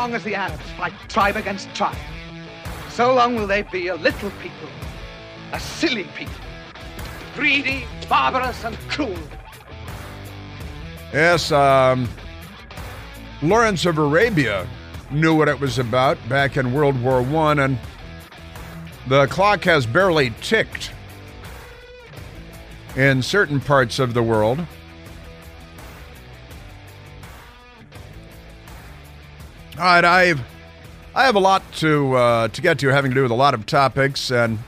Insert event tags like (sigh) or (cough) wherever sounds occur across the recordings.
long as the Arabs fight tribe against tribe, so long will they be a little people, a silly people, greedy, barbarous, and cruel. Yes, um, Lawrence of Arabia knew what it was about back in World War One, and the clock has barely ticked in certain parts of the world. All right, I've I have a lot to uh, to get to, having to do with a lot of topics, and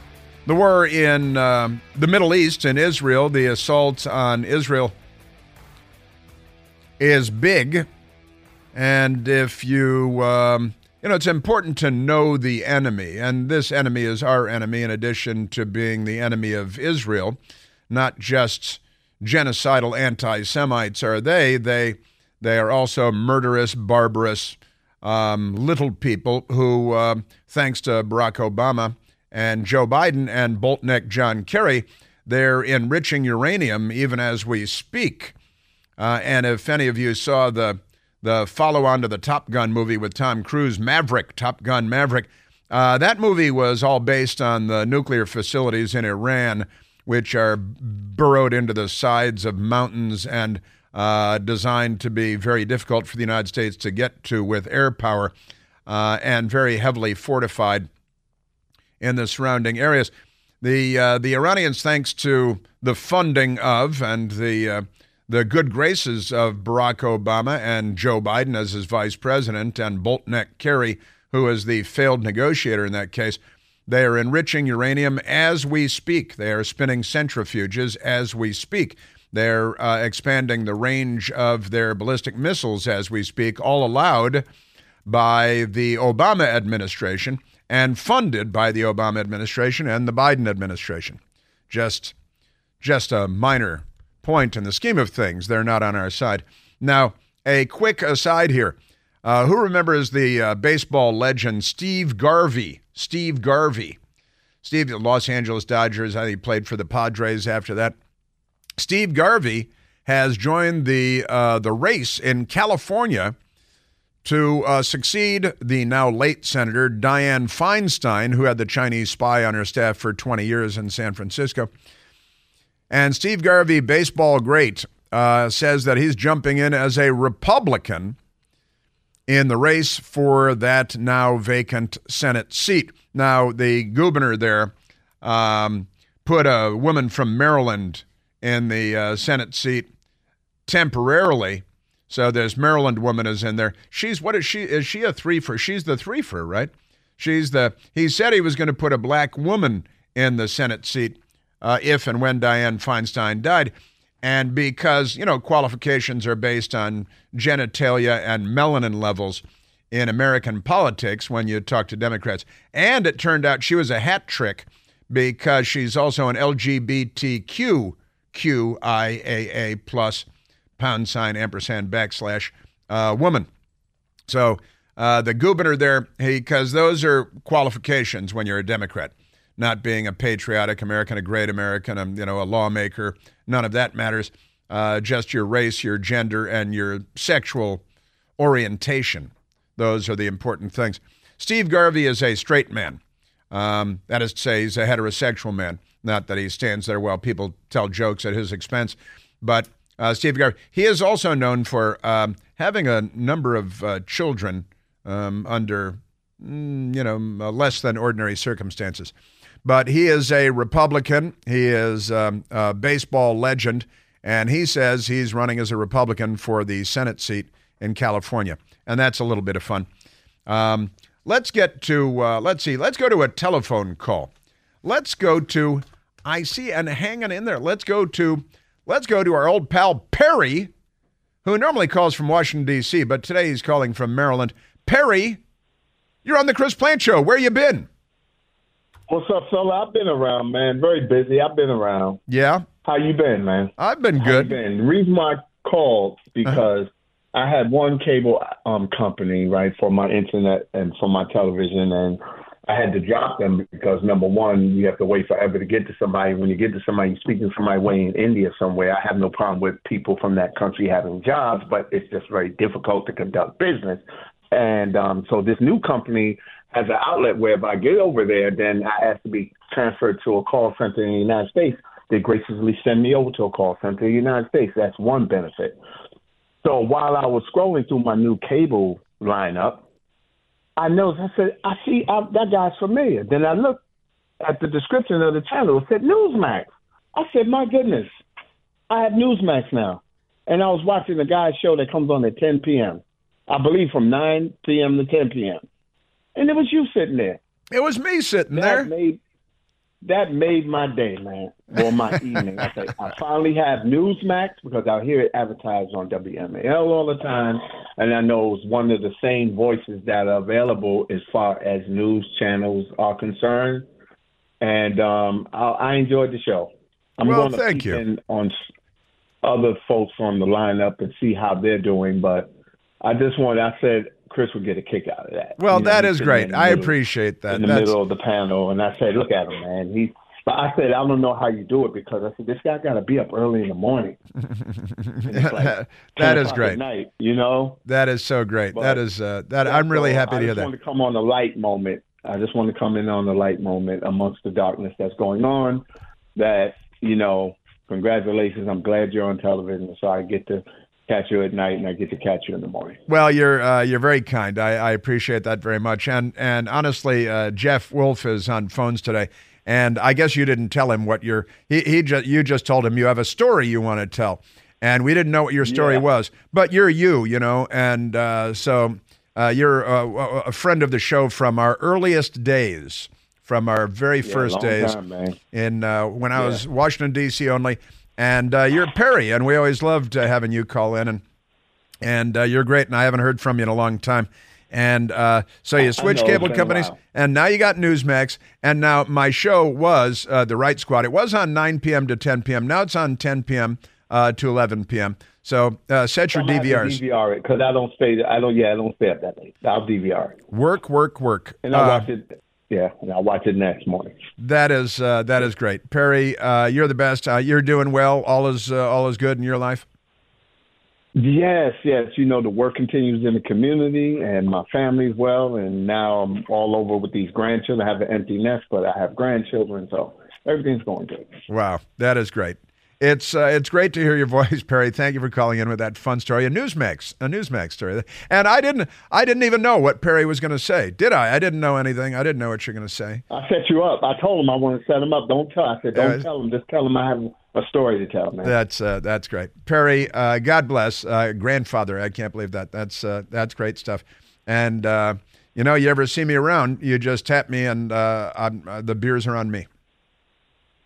the war in uh, the Middle East and Israel, the assault on Israel is big, and if you um, you know, it's important to know the enemy, and this enemy is our enemy. In addition to being the enemy of Israel, not just genocidal anti-Semites are they. They they are also murderous, barbarous um, little people who, uh, thanks to Barack Obama and Joe Biden and Boltneck John Kerry, they're enriching uranium even as we speak. Uh, and if any of you saw the the follow on to the Top Gun movie with Tom Cruise, Maverick, Top Gun Maverick, uh, that movie was all based on the nuclear facilities in Iran, which are burrowed into the sides of mountains and uh, designed to be very difficult for the United States to get to with air power uh, and very heavily fortified in the surrounding areas. The, uh, the Iranians, thanks to the funding of and the, uh, the good graces of Barack Obama and Joe Biden as his vice president, and Boltneck Kerry, who is the failed negotiator in that case, they are enriching uranium as we speak. They are spinning centrifuges as we speak. They're uh, expanding the range of their ballistic missiles as we speak, all allowed by the Obama administration and funded by the Obama administration and the Biden administration. Just, just a minor point in the scheme of things. They're not on our side. Now, a quick aside here. Uh, who remembers the uh, baseball legend Steve Garvey? Steve Garvey. Steve, the Los Angeles Dodgers. I think he played for the Padres after that. Steve Garvey has joined the uh, the race in California to uh, succeed the now late Senator Dianne Feinstein, who had the Chinese spy on her staff for 20 years in San Francisco. And Steve Garvey, baseball great, uh, says that he's jumping in as a Republican in the race for that now vacant Senate seat. Now, the governor there um, put a woman from Maryland in the uh, Senate seat temporarily. So this Maryland woman is in there. She's what is she? Is she a three for? She's the three for, right? She's the. He said he was going to put a black woman in the Senate seat uh, if and when Dianne Feinstein died. And because, you know, qualifications are based on genitalia and melanin levels in American politics when you talk to Democrats. And it turned out she was a hat trick because she's also an LGBTQ QIAA plus pound sign ampersand backslash uh, woman. So uh, the governor there, because those are qualifications when you're a Democrat, not being a patriotic American, a great American, a, you know, a lawmaker. None of that matters. Uh, just your race, your gender, and your sexual orientation. Those are the important things. Steve Garvey is a straight man. Um, that is to say, he's a heterosexual man. Not that he stands there while people tell jokes at his expense, but uh, Steve Garvey. He is also known for um, having a number of uh, children um, under, mm, you know, less than ordinary circumstances. But he is a Republican. He is um, a baseball legend, and he says he's running as a Republican for the Senate seat in California, and that's a little bit of fun. Let's get to uh, let's see. Let's go to a telephone call. Let's go to I see, and hanging in there. Let's go to let's go to our old pal Perry, who normally calls from Washington D.C., but today he's calling from Maryland. Perry, you're on the Chris Plante Show. Where you been? What's up, fella? I've been around, man. Very busy. I've been around. Yeah. How you been, man? I've been good. Been? The reason why I called because uh-huh. I had one cable um company right for my internet and for my television, and I had to drop them because number one, you have to wait forever to get to somebody. When you get to somebody, you're speaking to somebody way in India somewhere. I have no problem with people from that country having jobs, but it's just very difficult to conduct business. And um, so this new company has an outlet where if I get over there, then I ask to be transferred to a call center in the United States. They graciously send me over to a call center in the United States. That's one benefit. So while I was scrolling through my new cable lineup, I noticed, I said, I see I, that guy's familiar. Then I looked at the description of the channel. It said Newsmax. I said, my goodness, I have Newsmax now. And I was watching the guy's show that comes on at 10 p.m. I believe from 9 p.m. to 10 p.m. And it was you sitting there. It was me sitting that there. Made, that made my day, man, or my (laughs) evening. I say, I finally have Newsmax because I hear it advertised on WMAL all the time, and I know it's one of the same voices that are available as far as news channels are concerned. And um, I, I enjoyed the show. I'm Well, going to thank you. in on other folks on the lineup and see how they're doing, but I just want. I said Chris would get a kick out of that. Well, You know, that is great. I middle appreciate that. in the That's- middle of the panel, and I said, "Look at him, man. He." But I said, "I don't know how you do it because I said this guy got to be up early in the morning. (laughs) Like (laughs) that 10 is great. Night, you know. That is so great. But- that is uh, that. I'm really So happy I to hear that. want to come on the light moment. I just want to come in on the light moment amongst the darkness that's going on. That you know, congratulations. I'm glad you're on television, so I get to catch you at night and I get to catch you in the morning. Well, you're uh, you're very kind. I, I appreciate that very much. And and honestly, uh, Jeff Wolf is on phones today, and I guess you didn't tell him what your he he just you just told him you have a story you want to tell, and we didn't know what your story Yeah. was. But you're you, you know, and uh, so uh, you're uh, a friend of the show from our earliest days, from our very Yeah, first days time, in uh, when I was Washington D.C. only. And uh, you're Perry, and we always loved uh, having you call in, and and uh, you're great. And I haven't heard from you in a long time. And uh, so you switched cable companies, and now you got Newsmax. And now my show was uh, the Right Squad. It was on 9 p.m. to 10 p.m. Now it's on 10 p.m. Uh, to 11 p.m. So uh, set your I'm gonna have to DVRs. DVR it because I don't stay. I don't. Yeah, I don't stay up that late. I'll DVR it, Work, work, work. and I watch it. Yeah, and I watch it next morning. That is uh, that is great, Perry. Uh, you're the best. Uh, you're doing well. All is uh, all is good in your life. Yes, yes. You know, the work continues in the community and my family's well. And now I'm all over with these grandchildren. I have an empty nest, but I have grandchildren. So everything's going good. Wow, that is great. It's uh, it's great to hear your (laughs) voice, Perry. Thank you for calling in with that fun story, a Newsmax, a Newsmax story. And I didn't I didn't even know what Perry was going to say, did I? I didn't know anything. I didn't know what you're going to say. I set you up. I told him I want to set him up. Don't tell. I said, don't Yeah. tell him. Just tell him I have a story to tell, man. That's uh, that's great, Perry. Uh, God bless, uh, grandfather. I can't believe that. That's uh, that's great stuff. And uh, you know, you ever see me around, you just tap me, and uh, I'm, uh, the beers are on me.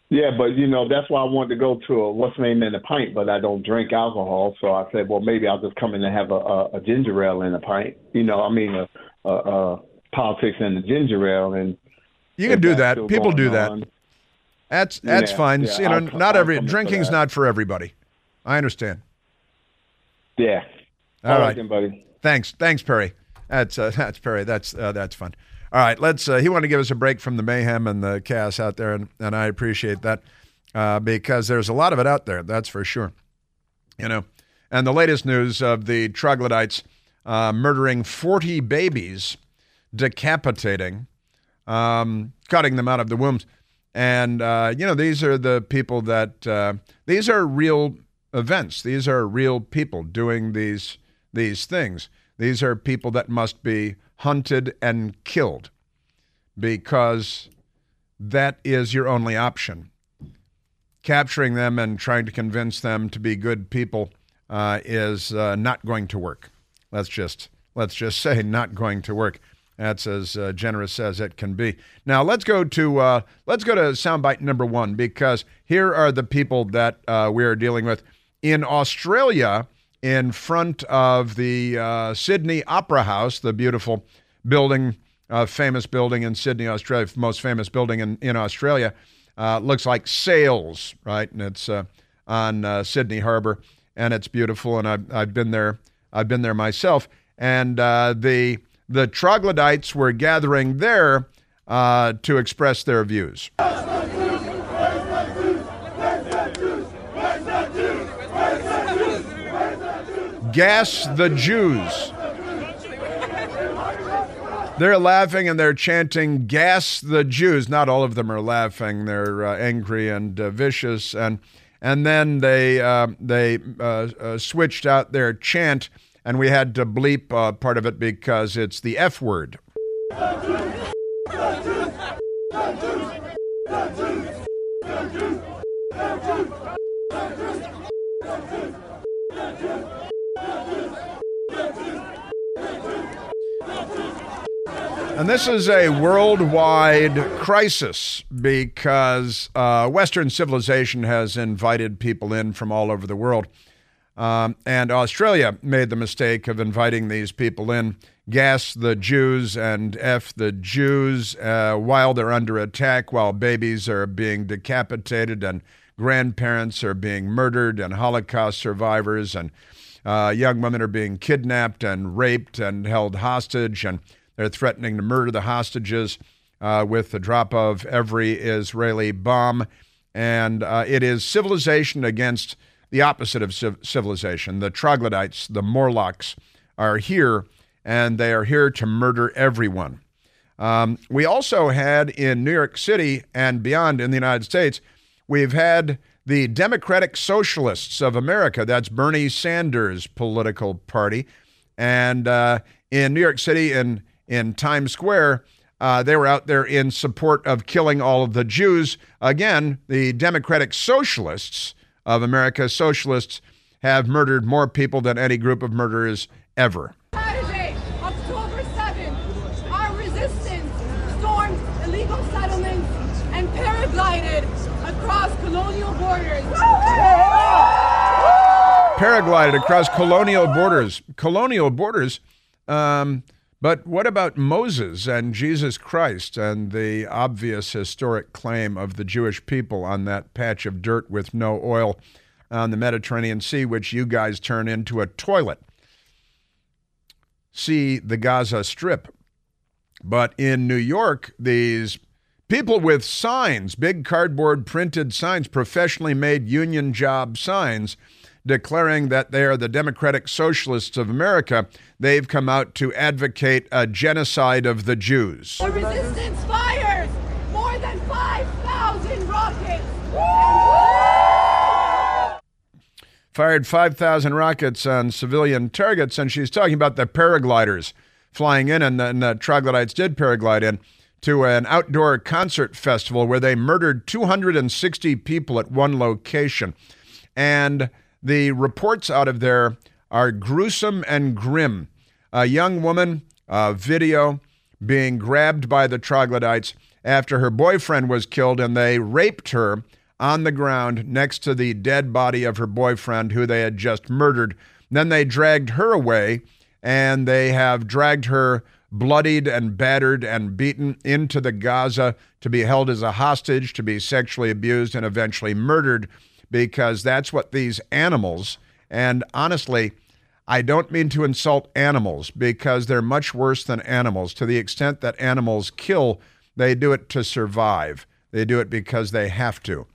Yeah, but you know that's why I wanted to go to a what's name in a pint, but I don't drink alcohol, so I said, well, maybe I'll just come in and have a, a, a ginger ale in a pint. You know, I mean, a, a, a politics and a ginger ale, and You can do that. People do that. on. That's that's Yeah, fine. yeah, you know, I'll not I'll every drinking's not for everybody. I understand. Yeah. All All right. right, buddy. Thanks, thanks, Perry. That's uh, (laughs) that's Perry. That's uh, that's fun. All right, let's. Uh, he wanted to give us a break from the mayhem and the chaos out there, and, and I appreciate that uh, because there's a lot of it out there. That's for sure. You know, and the latest news of the troglodytes uh, murdering 40 babies, decapitating, um, cutting them out of the wombs, and uh, you know these are the people that uh, these are real events. These are real people doing these these things. These are people that must be hunted and killed because that is your only option. Capturing them and trying to convince them to be good people uh, is uh, not going to work. Let's just let's just (laughs) say not going to work. That's as uh, generous as it can be. Now let's go to uh, let's go to soundbite number one because here are the people that uh, we are dealing with in Australia in front of the uh, Sydney Opera House, the beautiful building, uh, famous building in Sydney, Australia, most famous building in, in Australia. Uh, looks like Sails, right? And it's uh, on uh, Sydney Harbor, and it's beautiful. And I've, I've been there. I've been there myself. And uh, the the troglodytes were gathering there to express their views. Gas the Jews. They're laughing and they're chanting, Gas the Jews. Not all of them are laughing. They're uh, angry and uh, vicious. And, and then they, uh, they uh, uh, switched out their chant, and we had to bleep uh, part of it because it's the F word. And this is a worldwide crisis because uh, Western civilization has invited people in from all over the world. Um, and Australia made the mistake of inviting these people in, gas the Jews and F the Jews uh, while they're under attack, while babies are being decapitated and grandparents are being murdered and Holocaust survivors and uh, young women are being kidnapped and raped and held hostage and they're threatening to murder the hostages uh, with the drop of every Israeli bomb. And uh, it is civilization against the opposite of civ- civilization. The troglodytes, the Morlocks, are here, and they are here to murder everyone. Um, we also had in New York City and beyond in the United States, we've had the Democratic Socialists of America. That's Bernie Sanders' political party. And uh, in New York City and in Times Square. Uh, they were out there in support of killing all of the Jews. Again, the Democratic Socialists of America, socialists, have murdered more people than any group of murderers ever. Paraglided across colonial borders. Colonial borders. Um, but what about Moses and Jesus Christ and the obvious historic claim of the Jewish people on that patch of dirt with no oil on the Mediterranean Sea, which you guys turn into a toilet? See the Gaza Strip. But in New York, these people with signs, big cardboard printed signs, professionally made union job signs, declaring that they are the Democratic Socialists of America, they've come out to advocate a genocide of the Jews. The resistance fires more than 5,000 rockets. Fired 5,000 rockets on civilian targets, and she's talking about the paragliders flying in, and the, and the troglodytes did paraglide in to an outdoor concert festival where they murdered 260 people at one location. And the reports out of there are gruesome and grim. A young woman, a video being grabbed by the troglodytes after her boyfriend was killed, and they raped her on the ground next to the dead body of her boyfriend, who they had just murdered. Then they dragged her away, and they have dragged her bloodied and battered and beaten into the Gaza to be held as a hostage, to be sexually abused, and eventually murdered because that's what these animals, and honestly, I don't mean to insult animals because they're much worse than animals. To the extent that animals kill, they do it to survive, they do it because they have to.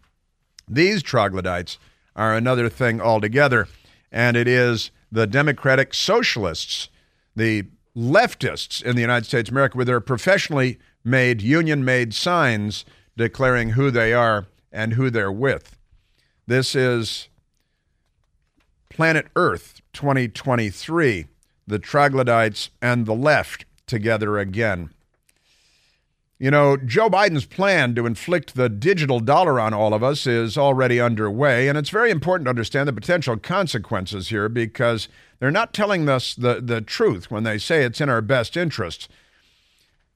These troglodytes are another thing altogether, and it is the Democratic Socialists, the leftists in the United States of America, with their professionally made, union made signs declaring who they are and who they're with. This is Planet Earth 2023, the troglodytes and the left together again. You know, Joe Biden's plan to inflict the digital dollar on all of us is already underway, and it's very important to understand the potential consequences here because they're not telling us the, the truth when they say it's in our best interest.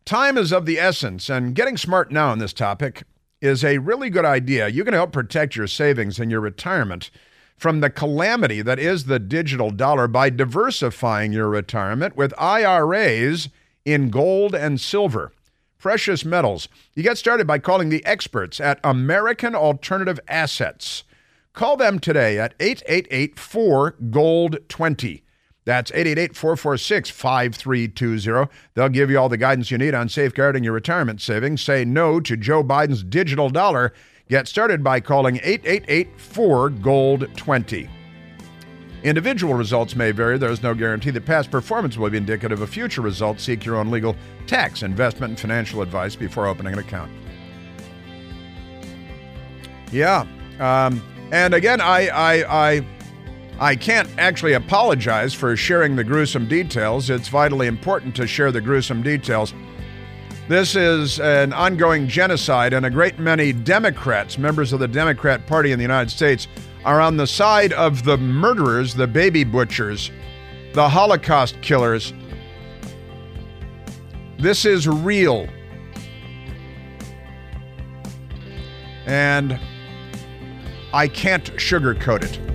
Time is of the essence, and getting smart now on this topic is a really good idea. You can help protect your savings and your retirement from the calamity that is the digital dollar by diversifying your retirement with IRAs in gold and silver, precious metals. You get started by calling the experts at American Alternative Assets. Call them today at 888 4 Gold 20. That's 888 446 5320. They'll give you all the guidance you need on safeguarding your retirement savings. Say no to Joe Biden's digital dollar. Get started by calling 888 4 Gold 20. Individual results may vary. There is no guarantee that past performance will be indicative of future results. Seek your own legal, tax, investment, and financial advice before opening an account. Yeah. Um, and again, I, I, I, I can't actually apologize for sharing the gruesome details. It's vitally important to share the gruesome details. This is an ongoing genocide, and a great many Democrats, members of the Democrat Party in the United States, are on the side of the murderers, the baby butchers, the Holocaust killers. This is real. And I can't sugarcoat it.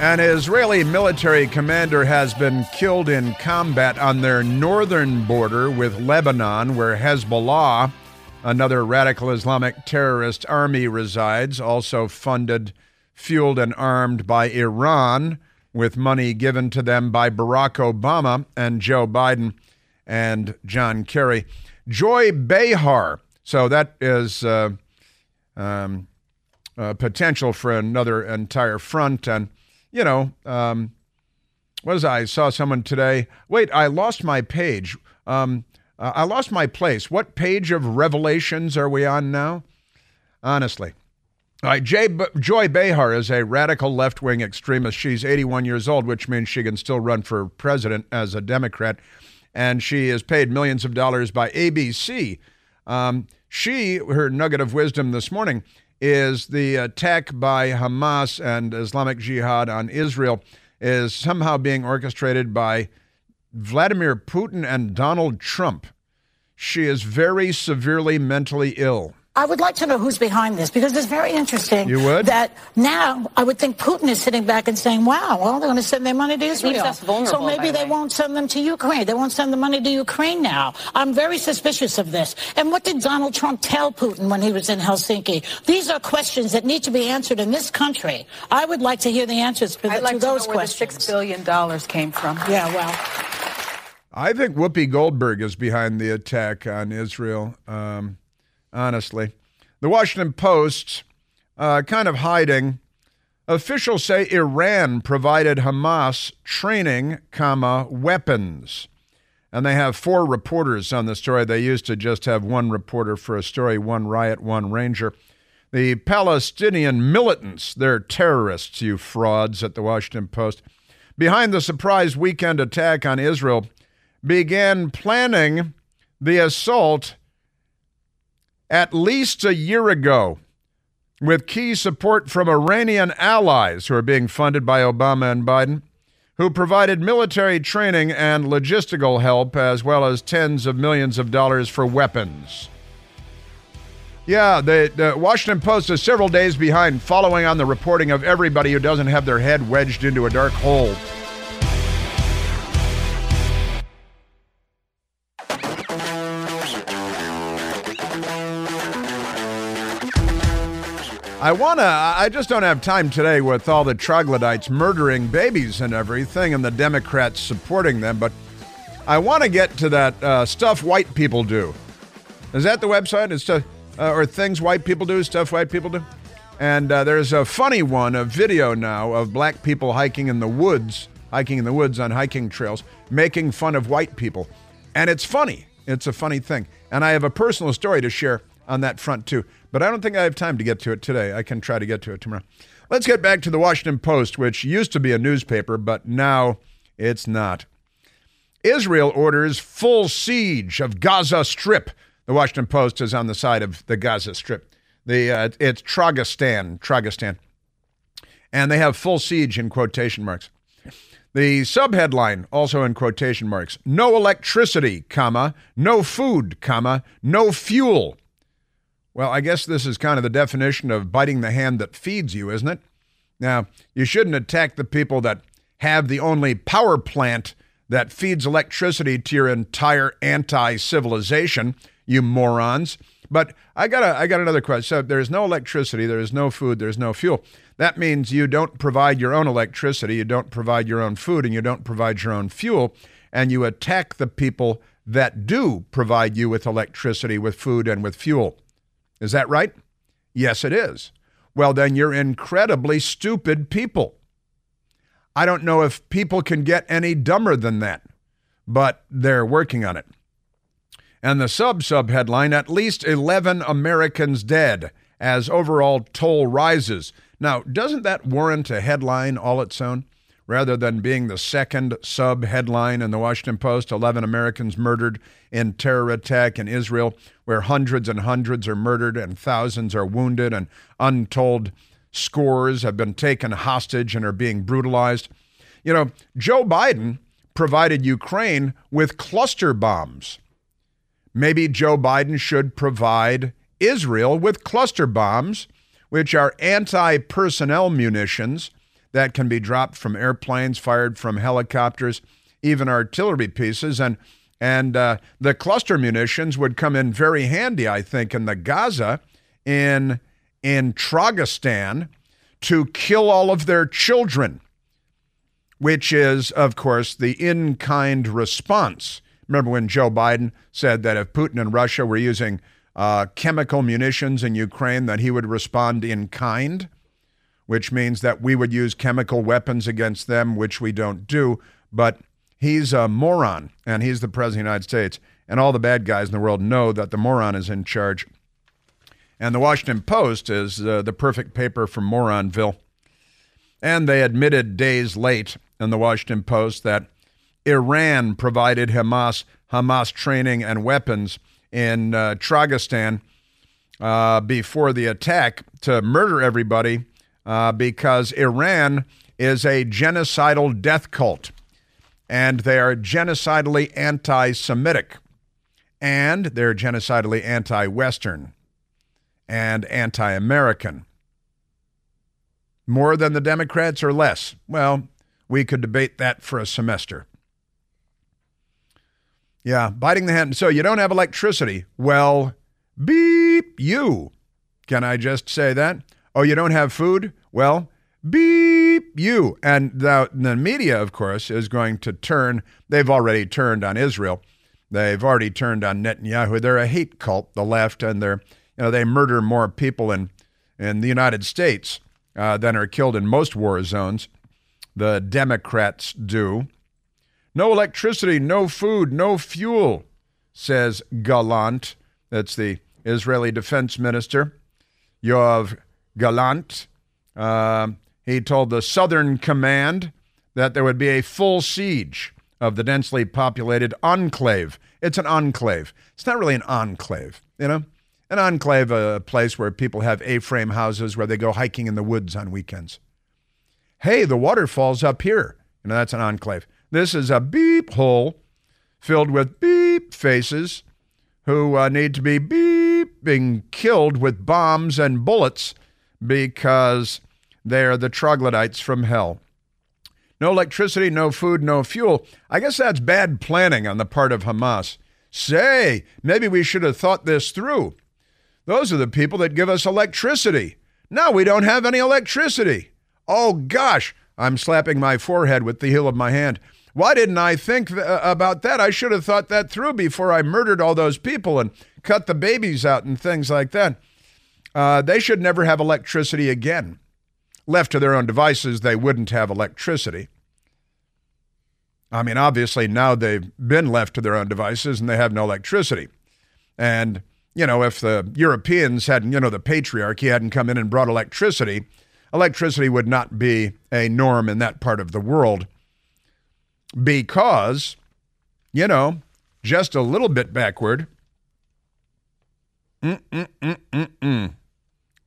An Israeli military commander has been killed in combat on their northern border with Lebanon, where Hezbollah, another radical Islamic terrorist army, resides, also funded, fueled, and armed by Iran, with money given to them by Barack Obama and Joe Biden and John Kerry. Joy Behar. So that is uh, um, uh, potential for another entire front. And you know, um, what was I? I saw someone today. Wait, I lost my page. Um, uh, I lost my place. What page of Revelations are we on now? Honestly. All right, Jay, Joy Behar is a radical left wing extremist. She's 81 years old, which means she can still run for president as a Democrat. And she is paid millions of dollars by ABC. Um, she, her nugget of wisdom this morning, is the attack by Hamas and Islamic Jihad on Israel is somehow being orchestrated by Vladimir Putin and Donald Trump. She is very severely mentally ill. I would like to know who's behind this because it's very interesting. You would? That now I would think Putin is sitting back and saying, wow, well, they're going to send their money to Israel. us vulnerable, so maybe they way. won't send them to Ukraine. They won't send the money to Ukraine now. I'm very suspicious of this. And what did Donald Trump tell Putin when he was in Helsinki? These are questions that need to be answered in this country. I would like to hear the answers for, I'd like to to know those where the questions. six billion dollars came from. Yeah, well, I think Whoopi Goldberg is behind the attack on Israel, um, honestly. The Washington Post, uh, kind of hiding. Officials say Iran provided Hamas training, comma, weapons. And they have four reporters on the story. They used to just have one reporter for a story, one riot, one ranger. The Palestinian militants, they're terrorists, you frauds, at the Washington Post, behind the surprise weekend attack on Israel, began planning the assault at least a year ago with key support from Iranian allies who are being funded by Obama and Biden, who provided military training and logistical help, as well as tens of millions of dollars for weapons. Yeah, the, the Washington Post is several days behind following on the reporting of everybody who doesn't have their head wedged into a dark hole. I want to, I just don't have time today with all the troglodytes murdering babies and everything and the Democrats supporting them, but I want to get to that uh, stuff white people do. Is that the website? It's stuff, uh, or things white people do, stuff white people do? And uh, there's a funny one, a video now of black people hiking in the woods, hiking in the woods on hiking trails, making fun of white people. And it's funny. It's a funny thing. And I have a personal story to share on that front too. But I don't think I have time to get to it today. I can try to get to it tomorrow. Let's get back to the Washington Post, which used to be a newspaper, but now it's not. Israel orders full siege of Gaza Strip. The Washington Post is on the side of the Gaza Strip. The uh, it's Tragistan, Tragistan, and they have full siege in quotation marks. The subheadline also in quotation marks: No electricity, comma, no food, comma, no fuel. Well, I guess this is kind of the definition of biting the hand that feeds you, isn't it? Now, you shouldn't attack the people that have the only power plant that feeds electricity to your entire anti civilization, you morons. But I got a, I got another question. So there's no electricity, there is no food, there's no fuel. That means you don't provide your own electricity, you don't provide your own food, and you don't provide your own fuel, and you attack the people that do provide you with electricity, with food, and with fuel. Is that right? Yes, it is. Well, then you're incredibly stupid people. I don't know if people can get any dumber than that, but they're working on it. And the sub sub headline at least 11 Americans dead as overall toll rises. Now, doesn't that warrant a headline all its own? Rather than being the second sub headline in the Washington Post 11 Americans murdered in terror attack in Israel, where hundreds and hundreds are murdered and thousands are wounded and untold scores have been taken hostage and are being brutalized. You know, Joe Biden provided Ukraine with cluster bombs. Maybe Joe Biden should provide Israel with cluster bombs, which are anti personnel munitions that can be dropped from airplanes, fired from helicopters, even artillery pieces. And, and uh, the cluster munitions would come in very handy, I think, in the Gaza, in, in Tragistan, to kill all of their children, which is, of course, the in kind response Remember when Joe Biden said that if Putin and Russia were using uh, chemical munitions in Ukraine, that he would respond in kind, which means that we would use chemical weapons against them, which we don't do. But he's a moron, and he's the president of the United States. And all the bad guys in the world know that the moron is in charge. And the Washington Post is uh, the perfect paper for Moronville. And they admitted days late in the Washington Post that Iran provided Hamas Hamas training and weapons in uh, Tragistan uh, before the attack to murder everybody uh, because Iran is a genocidal death cult and they are genocidally anti Semitic and they're genocidally anti Western and anti American. More than the Democrats or less? Well, we could debate that for a semester. Yeah, biting the hand. So you don't have electricity. Well, beep you. Can I just say that? Oh, you don't have food? Well, beep you. And the, the media, of course, is going to turn, they've already turned on Israel. They've already turned on Netanyahu. They're a hate cult, the left, and they're, you know, they murder more people in, in the United States uh, than are killed in most war zones. The Democrats do. No electricity, no food, no fuel, says Gallant. That's the Israeli defense minister, Yoav Gallant. Uh, he told the Southern Command that there would be a full siege of the densely populated enclave. It's an enclave. It's not really an enclave, you know? An enclave, a place where people have A frame houses where they go hiking in the woods on weekends. Hey, the waterfall's up here. You know, that's an enclave. This is a beep hole filled with beep faces who uh, need to be beep being killed with bombs and bullets because they're the troglodytes from hell. No electricity, no food, no fuel. I guess that's bad planning on the part of Hamas. Say, maybe we should have thought this through. Those are the people that give us electricity. Now we don't have any electricity. Oh gosh, I'm slapping my forehead with the heel of my hand. Why didn't I think th- uh, about that? I should have thought that through before I murdered all those people and cut the babies out and things like that. Uh, they should never have electricity again. Left to their own devices, they wouldn't have electricity. I mean, obviously, now they've been left to their own devices and they have no electricity. And, you know, if the Europeans hadn't, you know, the patriarchy hadn't come in and brought electricity, electricity would not be a norm in that part of the world because, you know, just a little bit backward, Mm-mm-mm-mm-mm.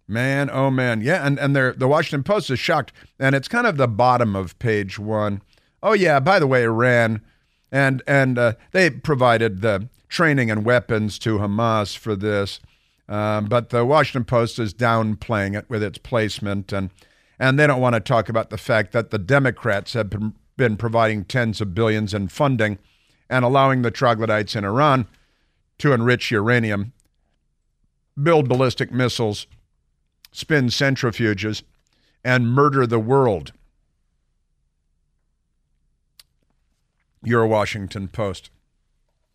Man, oh man. Yeah, and, and the Washington Post is shocked. And it's kind of the bottom of page one. Oh, yeah, by the way, Iran. And, and uh, they provided the training and weapons to Hamas for this. Um, but the Washington Post is downplaying it with its placement. And, and they don't want to talk about the fact that the Democrats have been, been providing tens of billions in funding and allowing the troglodytes in Iran to enrich uranium, build ballistic missiles, spin centrifuges, and murder the world. Your Washington Post.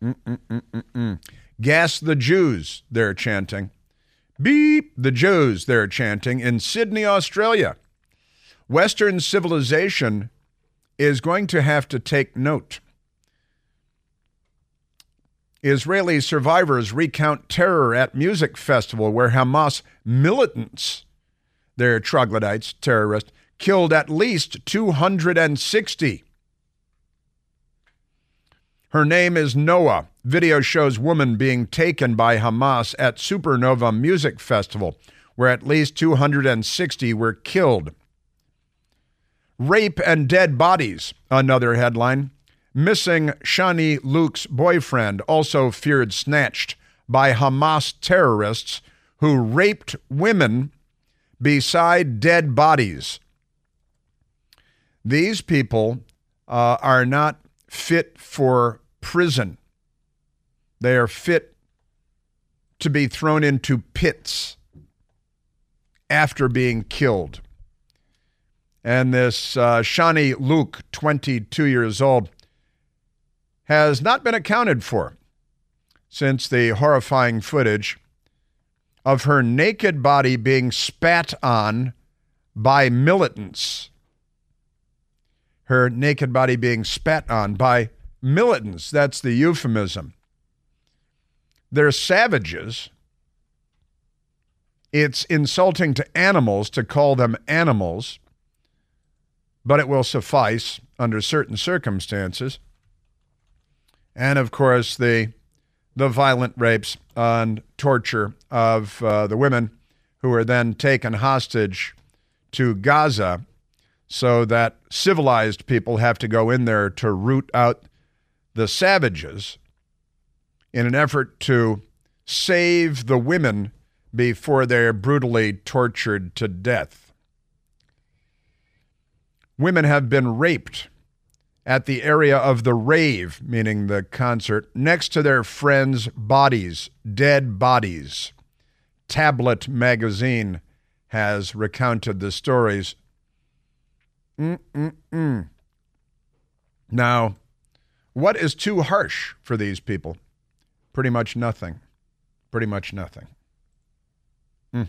Mm-mm-mm-mm-mm. Gas the Jews, they're chanting. Beep the Jews, they're chanting in Sydney, Australia. Western civilization is going to have to take note. Israeli survivors recount terror at music festival where Hamas militants, their troglodytes, terrorists, killed at least 260. Her name is Noah. Video shows woman being taken by Hamas at Supernova Music Festival, where at least 260 were killed. Rape and dead bodies, another headline. Missing Shani Louk's boyfriend, also feared snatched by Hamas terrorists who raped women beside dead bodies. These people uh, are not fit for prison. They are fit to be thrown into pits after being killed. And this uh, Shani Louk, 22 years old, has not been accounted for since the horrifying footage of her naked body being spat on by militants. Her naked body being spat on by militants. That's the euphemism. They're savages. It's insulting to animals to call them animals, but it will suffice under certain circumstances and of course the the violent rapes and torture of uh, the women who were then taken hostage to Gaza so that civilized people have to go in there to root out the savages in an effort to save the women before they're brutally tortured to death. Women have been raped at the area of the rave, meaning the concert, next to their friends' bodies, dead bodies. Tablet magazine has recounted the stories. Mm-mm-mm. Now, what is too harsh for these people? Pretty much nothing. Pretty much nothing. Mm.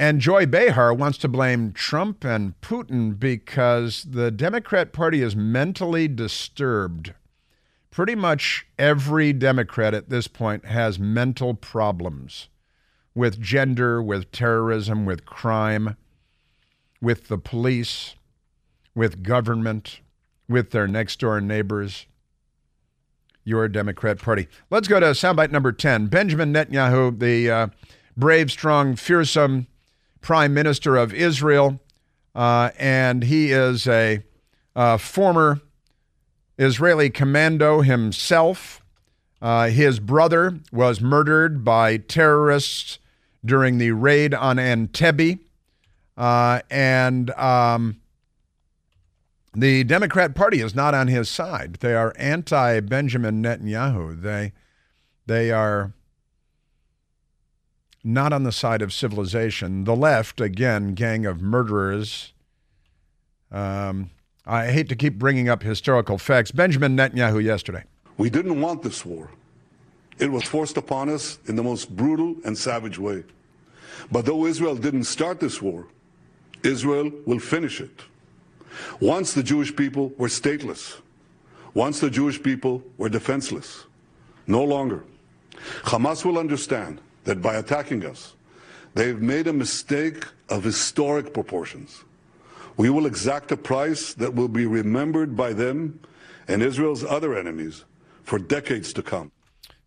And Joy Behar wants to blame Trump and Putin because the Democrat Party is mentally disturbed. Pretty much every Democrat at this point has mental problems with gender, with terrorism, with crime, with the police, with government, with their next door neighbors. Your Democrat Party. Let's go to soundbite number 10. Benjamin Netanyahu, the uh, brave, strong, fearsome, Prime Minister of Israel, uh, and he is a, a, former Israeli commando himself. Uh, his brother was murdered by terrorists during the raid on Entebbe. Uh, and um, the Democrat Party is not on his side. They are anti Benjamin Netanyahu. They, they are not on the side of civilization. The left, again, gang of murderers. Um, I hate to keep bringing up historical facts. Benjamin Netanyahu yesterday. We didn't want this war. It was forced upon us in the most brutal and savage way. But though Israel didn't start this war, Israel will finish it. Once the Jewish people were stateless, once the Jewish people were defenseless, no longer. Hamas will understand that by attacking us, they've made a mistake of historic proportions. We will exact a price that will be remembered by them and Israel's other enemies for decades to come.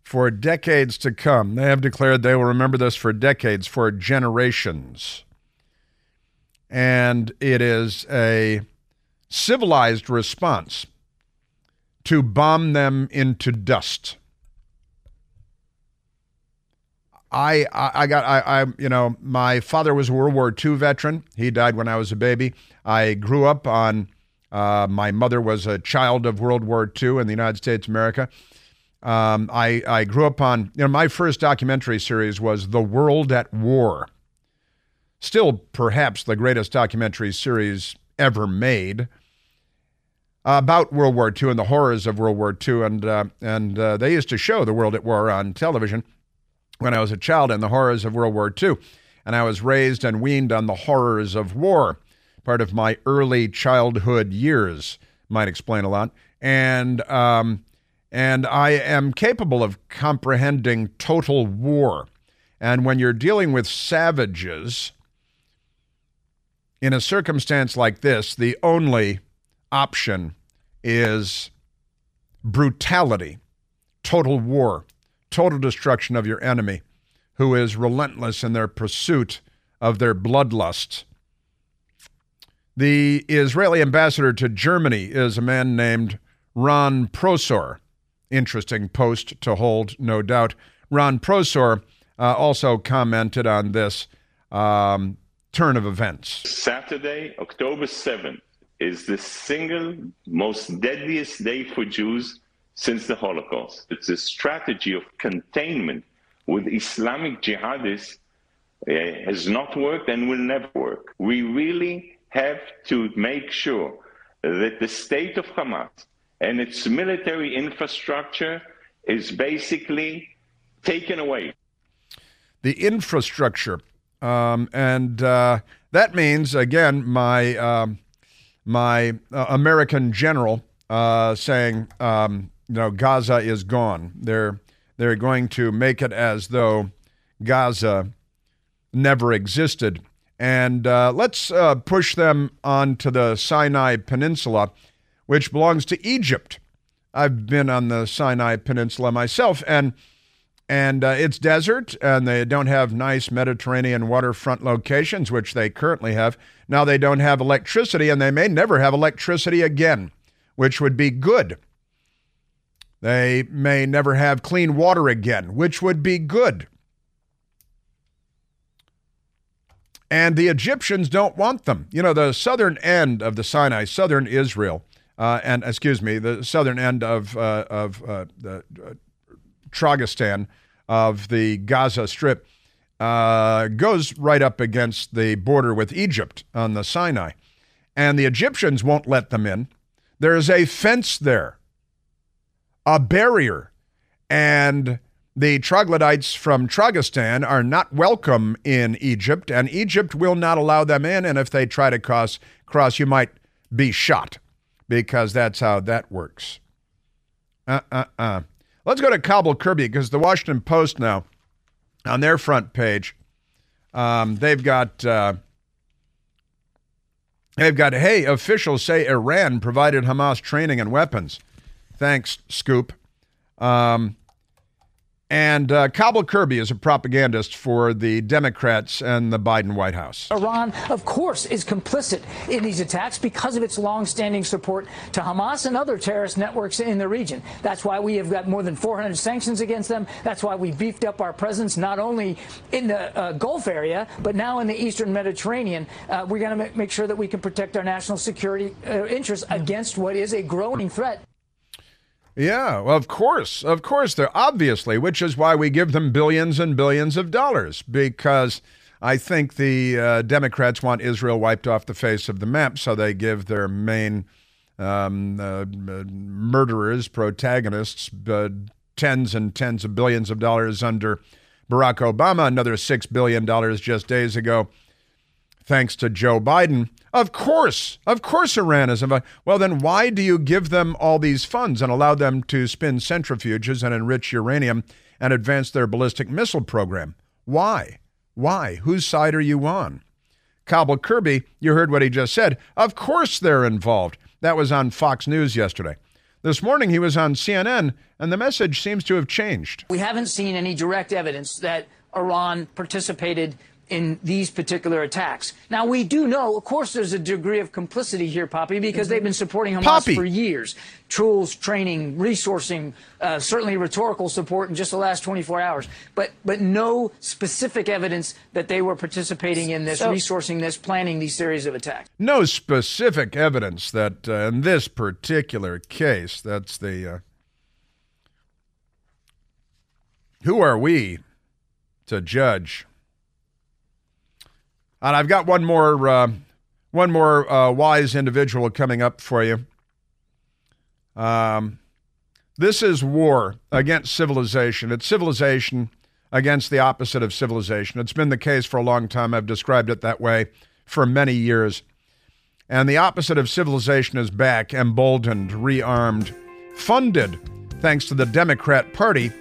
For decades to come. They have declared they will remember this for decades, for generations. And it is a civilized response to bomb them into dust. I, I, got I, I you know my father was a World War II veteran. He died when I was a baby. I grew up on. Uh, my mother was a child of World War II in the United States of America. Um, I I grew up on you know my first documentary series was The World at War. Still, perhaps the greatest documentary series ever made about World War II and the horrors of World War II, and uh, and uh, they used to show The World at War on television when I was a child and the horrors of World War II. And I was raised and weaned on the horrors of war, part of my early childhood years, might explain a lot. And, um, and I am capable of comprehending total war. And when you're dealing with savages, in a circumstance like this, the only option is brutality, total war total destruction of your enemy, who is relentless in their pursuit of their bloodlust. The Israeli ambassador to Germany is a man named Ron Prosor. Interesting post to hold, no doubt. Ron Prosor uh, also commented on this um, turn of events. Saturday, October 7th, is the single most deadliest day for Jews since the Holocaust. It's a strategy of containment with Islamic jihadists uh, has not worked and will never work. We really have to make sure that the state of Hamas and its military infrastructure is basically taken away. The infrastructure. Um, and uh, that means, again, my, um, my uh, American general uh, saying, um, you know, Gaza is gone. They're they're going to make it as though Gaza never existed. And uh, let's uh, push them onto the Sinai Peninsula, which belongs to Egypt. I've been on the Sinai Peninsula myself, and and uh, it's desert, and they don't have nice Mediterranean waterfront locations, which they currently have. Now they don't have electricity, and they may never have electricity again, which would be good they may never have clean water again, which would be good. And the Egyptians don't want them. You know, the southern end of the Sinai, southern Israel, uh, and excuse me, the southern end of, uh, of uh, the uh, Tragistan of the Gaza Strip uh, goes right up against the border with Egypt on the Sinai. And the Egyptians won't let them in. There's a fence there a barrier. And the troglodytes from Tragistan are not welcome in Egypt, and Egypt will not allow them in. And if they try to cross, cross you might be shot because that's how that works. Uh uh uh. Let's go to Kabul Kirby because the Washington Post now, on their front page, um, they've got. Uh, They've got, hey, officials say Iran provided Hamas training and weapons. Thanks, Scoop. Um, and uh, Kabul Kirby is a propagandist for the Democrats and the Biden White House. Iran, of course, is complicit in these attacks because of its longstanding support to Hamas and other terrorist networks in the region. That's why we have got more than 400 sanctions against them. That's why we beefed up our presence not only in the uh, Gulf area, but now in the eastern Mediterranean. Uh, we're going to make sure that we can protect our national security uh, interests against what is a growing threat. Yeah, well, of course. Of course, they're obviously, which is why we give them billions and billions of dollars, because I think the uh, Democrats want Israel wiped off the face of the map, so they give their main um, uh, murderers, protagonists, uh, tens and tens of billions of dollars under Barack Obama, another $6 billion just days ago, thanks to Joe Biden. Of course, of course, Iran is involved. Well, then why do you give them all these funds and allow them to spin centrifuges and enrich uranium and advance their ballistic missile program? Why? Why? Whose side are you on? Kabul Kirby, you heard what he just said. Of course they're involved. That was on Fox News yesterday. This morning he was on CNN, and the message seems to have changed. We haven't seen any direct evidence that Iran participated in these particular attacks. Now, we do know, of course, there's a degree of complicity here, Poppy, because they've been supporting Hamas Poppy. for years. Tools, training, resourcing, uh, certainly rhetorical support in just the last 24 hours. But, but no specific evidence that they were participating in this, So- resourcing this, planning these series of attacks. No specific evidence that uh, in this particular case, that's the. Uh, who are we to judge? And I've got one more, uh, one more uh, wise individual coming up for you. Um, this is war against civilization. It's civilization against the opposite of civilization. It's been the case for a long time. I've described it that way for many years. And the opposite of civilization is back, emboldened, rearmed, funded, thanks to the Democrat Party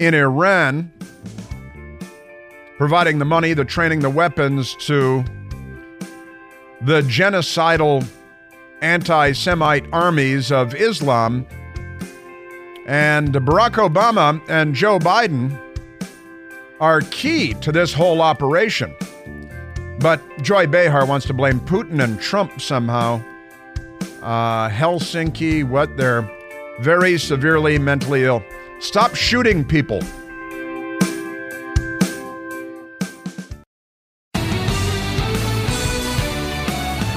in Iran, providing the money, the training, the weapons to the genocidal anti Semite armies of Islam. And Barack Obama and Joe Biden are key to this whole operation. But Joy Behar wants to blame Putin and Trump somehow. Uh, Helsinki, what? They're very severely mentally ill. Stop shooting people.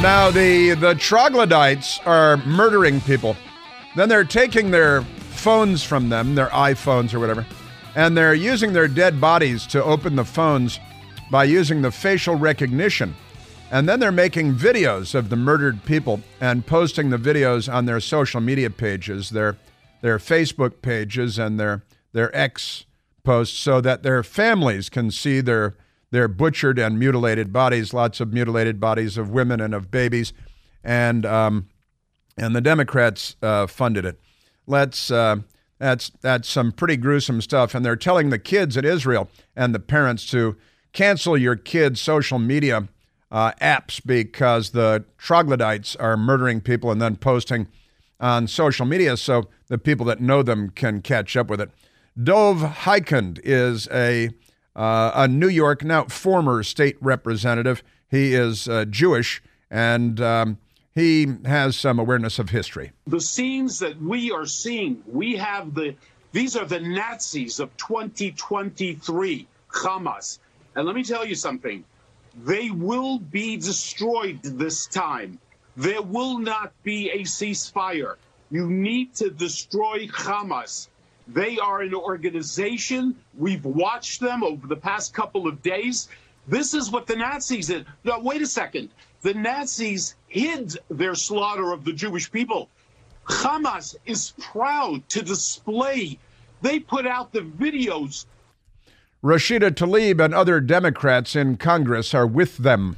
Now, the, the troglodytes are murdering people. Then they're taking their phones from them, their iPhones or whatever, and they're using their dead bodies to open the phones by using the facial recognition. And then they're making videos of the murdered people and posting the videos on their social media pages, their, their Facebook pages, and their, their X posts so that their families can see their, their butchered and mutilated bodies, lots of mutilated bodies of women and of babies. And, um, and the Democrats uh, funded it. Let's, uh, that's, that's some pretty gruesome stuff. And they're telling the kids in Israel and the parents to cancel your kids' social media uh, apps because the troglodytes are murdering people and then posting on social media so the people that know them can catch up with it. Dov Hikind is a uh, a New York now former state representative. He is uh, Jewish and um, he has some awareness of history. the scenes that we are seeing, we have the, these are the Nazis of 2023, Hamas. And let me tell you something, they will be destroyed this time. There will not be a ceasefire. You need to destroy Hamas. They are an organization. We've watched them over the past couple of days. This is what the Nazis did. No, wait a second. The Nazis hid their slaughter of the Jewish people. Hamas is proud to display. They put out the videos Rashida Tlaib and other Democrats in Congress are with them.